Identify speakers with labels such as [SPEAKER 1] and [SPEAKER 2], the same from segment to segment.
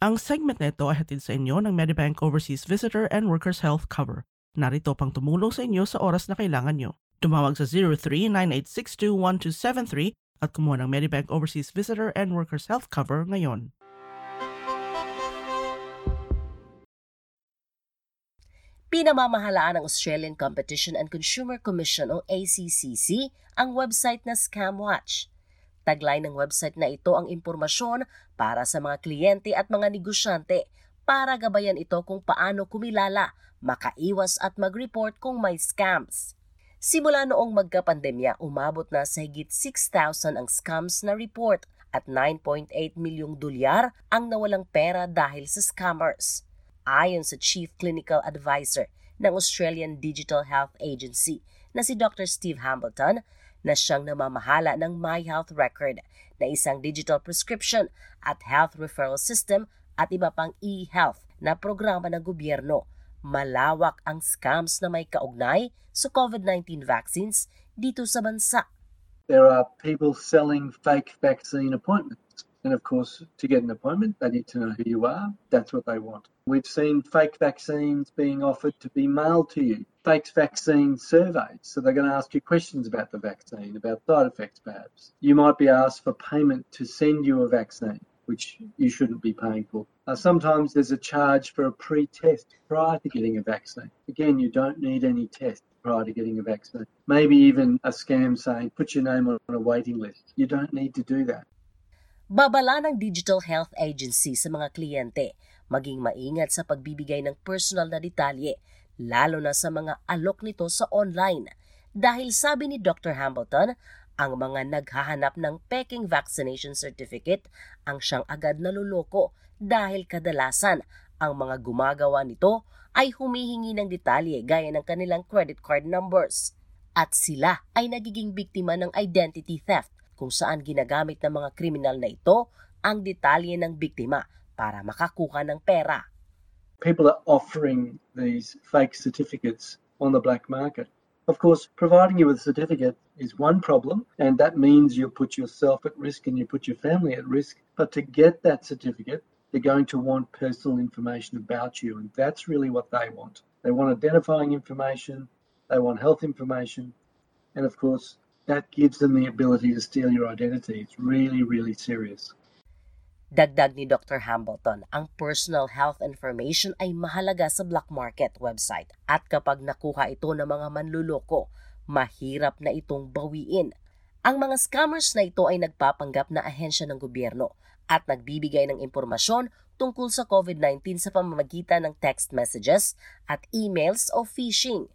[SPEAKER 1] Ang segment na ito ay hatid sa inyo ng Medibank Overseas Visitor and Workers Health Cover. Narito pang tumulong sa inyo sa oras na kailangan nyo. Tumawag sa 0398621273 at kumuha ng Medibank Overseas Visitor and Workers Health Cover ngayon.
[SPEAKER 2] Pinamamahalaan ng Australian Competition and Consumer Commission o ACCC ang website na ScamWatch. Taglay ng website na ito ang impormasyon para sa mga kliyente at mga negosyante para gabayan ito kung paano kumilala, makaiwas at mag-report kung may scams. Simula noong magkapandemya, umabot na sa higit 6,000 ang scams na report at 9.8 milyong dolyar ang nawalang pera dahil sa scammers ayon sa Chief Clinical Advisor ng Australian Digital Health Agency na si Dr. Steve Hambleton na siyang namamahala ng My Health Record na isang digital prescription at health referral system at iba pang e-health na programa ng gobyerno. Malawak ang scams na may kaugnay sa COVID-19 vaccines dito sa bansa.
[SPEAKER 3] There are people selling fake vaccine appointments. And of course, to get an appointment, they need to know who you are. That's what they want. We've seen fake vaccines being offered to be mailed to you, fake vaccine surveys. So they're going to ask you questions about the vaccine, about side effects perhaps. You might be asked for payment to send you a vaccine, which you shouldn't be paying for. Uh, sometimes there's a charge for a pre test prior to getting a vaccine. Again, you don't need any test prior to getting a vaccine. Maybe even a scam saying, put your name on a waiting list. You don't need to do that.
[SPEAKER 2] Babala ng Digital Health Agency sa mga kliyente maging maingat sa pagbibigay ng personal na detalye, lalo na sa mga alok nito sa online. Dahil sabi ni Dr. Hamilton, ang mga naghahanap ng peking vaccination certificate ang siyang agad naluloko dahil kadalasan ang mga gumagawa nito ay humihingi ng detalye gaya ng kanilang credit card numbers. At sila ay nagiging biktima ng identity theft kung saan ginagamit ng mga kriminal na ito ang detalye ng biktima para makakuha ng pera.
[SPEAKER 3] People are offering these fake certificates on the black market. Of course, providing you with a certificate is one problem, and that means you put yourself at risk and you put your family at risk. But to get that certificate, they're going to want personal information about you, and that's really what they want. They want identifying information, they want health information, and of course, that gives them the ability to steal your identity. It's really, really serious.
[SPEAKER 2] Dagdag ni Dr. Hambleton, ang personal health information ay mahalaga sa black market website at kapag nakuha ito ng mga manluloko, mahirap na itong bawiin. Ang mga scammers na ito ay nagpapanggap na ahensya ng gobyerno at nagbibigay ng impormasyon tungkol sa COVID-19 sa pamamagitan ng text messages at emails o phishing.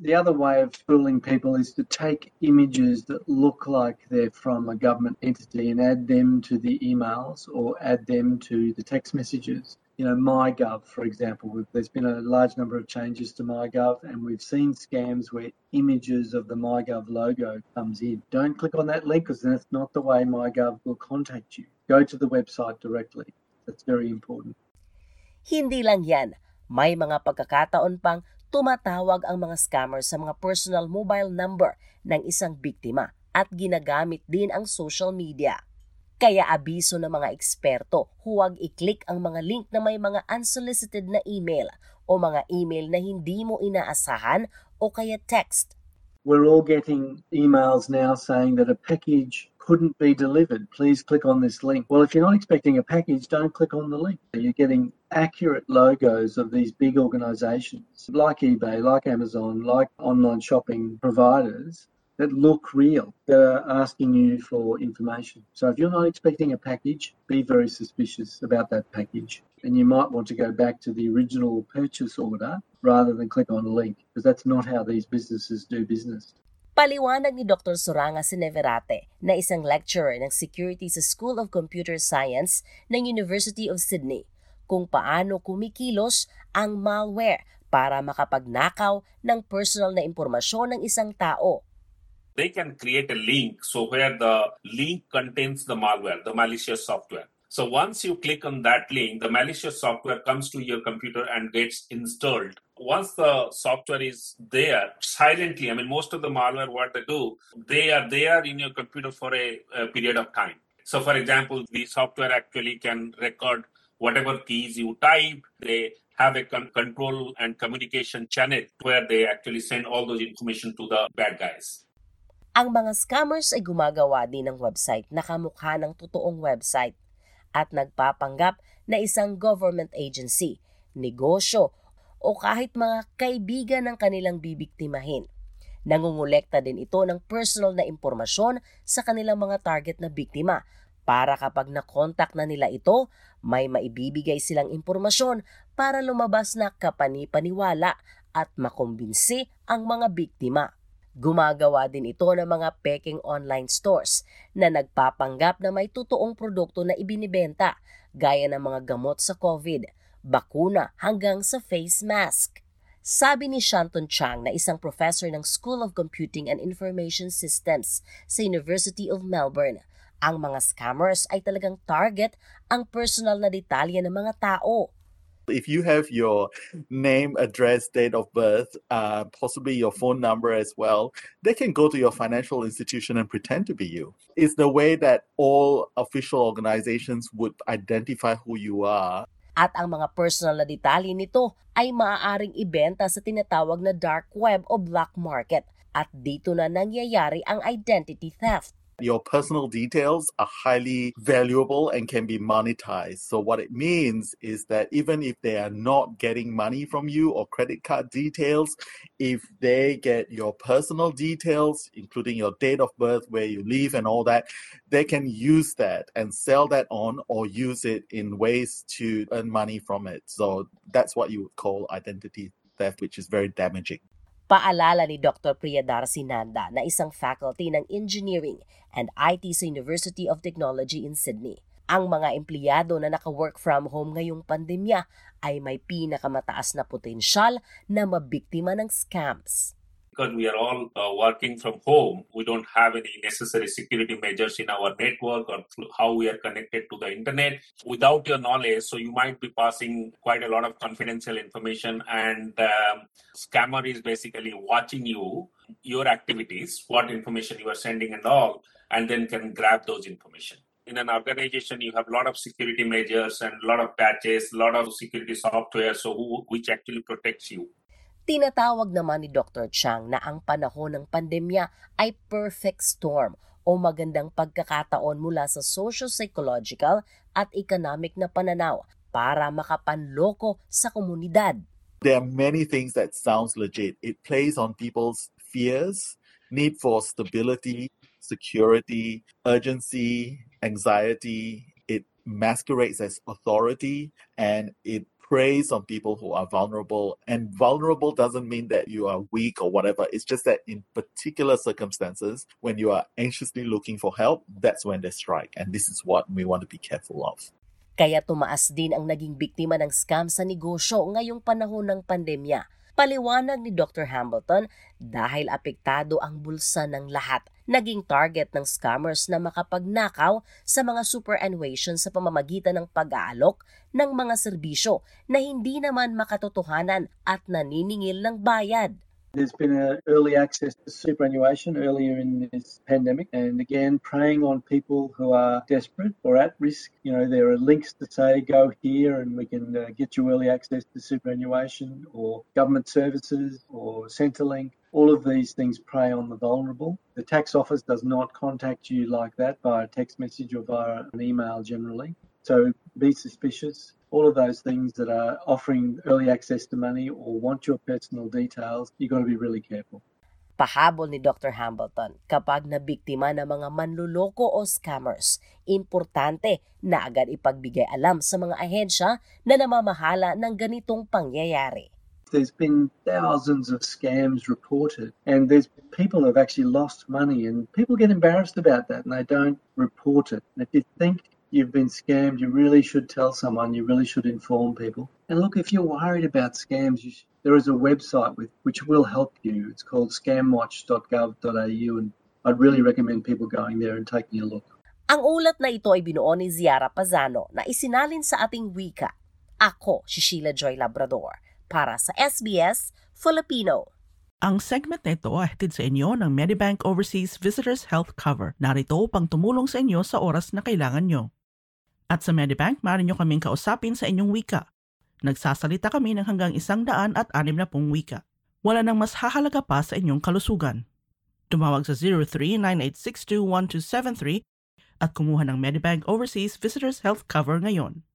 [SPEAKER 3] The other way of fooling people is to take images that look like they're from a government entity and add them to the emails or add them to the text messages. You know, MyGov, for example, there's been a large number of changes to MyGov, and we've seen scams where images of the MyGov logo comes in. Don't click on that link because that's not the way MyGov will contact you. Go to the website directly. That's very important.
[SPEAKER 2] Hindi lang yan, may mga pagkakataon pang tumatawag ang mga scammers sa mga personal mobile number ng isang biktima at ginagamit din ang social media. Kaya abiso ng mga eksperto, huwag i-click ang mga link na may mga unsolicited na email o mga email na hindi mo inaasahan o kaya text.
[SPEAKER 3] We're all getting emails now saying that a package couldn't be delivered. Please click on this link. Well, if you're not expecting a package, don't click on the link. You're getting accurate logos of these big organizations like eBay, like Amazon, like online shopping providers that look real, that are asking you for information. So if you're not expecting a package, be very suspicious about that package. And you might want to go back to the original purchase order rather than click on a link, because that's not how these businesses do business.
[SPEAKER 2] Paliwanag ni Dr. Soranga Sineverate na isang lecturer ng security sa School of Computer Science ng University of Sydney kung paano kumikilos ang malware para makapagnakaw ng personal na impormasyon ng isang tao.
[SPEAKER 4] They can create a link so where the link contains the malware, the malicious software. So once you click on that link, the malicious software comes to your computer and gets installed. Once the software is there silently, I mean, most of the malware, what they do, they are there in your computer for a, a period of time. So, for example, the software actually can record whatever keys you type, they have a con- control and communication channel where they actually send all those information to the bad guys.
[SPEAKER 2] Ang mga scammers ay gumagawa din ng website na kamukha ng totoong website at nagpapanggap na isang government agency, negosyo, o kahit mga kaibigan ng kanilang bibiktimahin. Nangungulekta din ito ng personal na impormasyon sa kanilang mga target na biktima para kapag nakontak na nila ito, may maibibigay silang impormasyon para lumabas na kapani-paniwala at makumbinsi ang mga biktima. Gumagawa din ito ng mga peking online stores na nagpapanggap na may totoong produkto na ibinibenta gaya ng mga gamot sa COVID, bakuna hanggang sa face mask. Sabi ni Shanton Chang na isang professor ng School of Computing and Information Systems sa University of Melbourne, ang mga scammers ay talagang target ang personal na detalye ng mga tao.
[SPEAKER 5] If you have your name, address, date of birth, uh, possibly your phone number as well, they can go to your financial institution and pretend to be you. It's the way that all official organizations would identify who you are.
[SPEAKER 2] At ang mga personal na detalye nito ay maaaring ibenta sa tinatawag na dark web o black market at dito na nangyayari ang identity theft.
[SPEAKER 5] Your personal details are highly valuable and can be monetized. So, what it means is that even if they are not getting money from you or credit card details, if they get your personal details, including your date of birth, where you live, and all that, they can use that and sell that on or use it in ways to earn money from it. So, that's what you would call identity theft, which is very damaging.
[SPEAKER 2] Paalala ni Dr. Priyadar Sinanda na isang faculty ng Engineering and IT sa University of Technology in Sydney. Ang mga empleyado na naka-work from home ngayong pandemya ay may pinakamataas na potensyal na mabiktima ng scams.
[SPEAKER 4] Because we are all uh, working from home, we don't have any necessary security measures in our network or how we are connected to the internet without your knowledge. So you might be passing quite a lot of confidential information, and um, scammer is basically watching you, your activities, what information you are sending, and all, and then can grab those information. In an organization, you have a lot of security measures and a lot of patches, a lot of security software, so who, which actually protects you.
[SPEAKER 2] Tinatawag naman ni Dr. Chang na ang panahon ng pandemya ay perfect storm o magandang pagkakataon mula sa socio-psychological at economic na pananaw para makapanloko sa komunidad.
[SPEAKER 5] There are many things that sounds legit. It plays on people's fears, need for stability, security, urgency, anxiety. It masquerades as authority and it preys on people who are vulnerable. And vulnerable doesn't mean that you are weak or whatever. It's just that in particular circumstances, when you are anxiously looking for help, that's when they strike. And this is what we want to be careful of.
[SPEAKER 2] Kaya tumaas din ang naging biktima ng scam sa negosyo ngayong panahon ng pandemya. Paliwanag ni Dr. Hambleton dahil apektado ang bulsa ng lahat. Naging target ng scammers na makapagnakaw sa mga superannuation sa pamamagitan ng pag-aalok ng mga serbisyo na hindi naman makatotohanan at naniningil ng bayad.
[SPEAKER 3] There's been an early access to superannuation earlier in this pandemic, and again, preying on people who are desperate or at risk. You know, there are links to say, go here and we can uh, get you early access to superannuation or government services or Centrelink. All of these things prey on the vulnerable. The tax office does not contact you like that via text message or via an email generally. So be suspicious. All of those things that are offering early access to money or want your personal details, you've got to be really careful.
[SPEAKER 2] Pahabol ni Dr. Hambleton, kapag nabiktima ng mga manluloko o scammers, importante na agad ipagbigay alam sa mga ahensya na namamahala ng ganitong pangyayari.
[SPEAKER 3] There's been thousands of scams reported, and there's people who have actually lost money, and people get embarrassed about that and they don't report it. And if you think you've been scammed, you really should tell someone, you really should inform people. And look, if you're worried about scams, you sh- there is a website with, which will help you. It's called scamwatch.gov.au, and I'd really recommend people going there and taking a look.
[SPEAKER 2] Ang ulat na ito ay binuo ni Ziara Pazano na isinalin sa ating wika. Ako, si Sheila Joy Labrador, para sa SBS Filipino.
[SPEAKER 1] Ang segment na ito ay hatid sa inyo ng Medibank Overseas Visitors Health Cover. Narito upang tumulong sa inyo sa oras na kailangan nyo. At sa Medibank, maaari nyo kaming kausapin sa inyong wika. Nagsasalita kami ng hanggang isang daan at anim na pong wika. Wala nang mas hahalaga pa sa inyong kalusugan. Tumawag sa 0398621273 at kumuha ng Medibank Overseas Visitors Health Cover ngayon.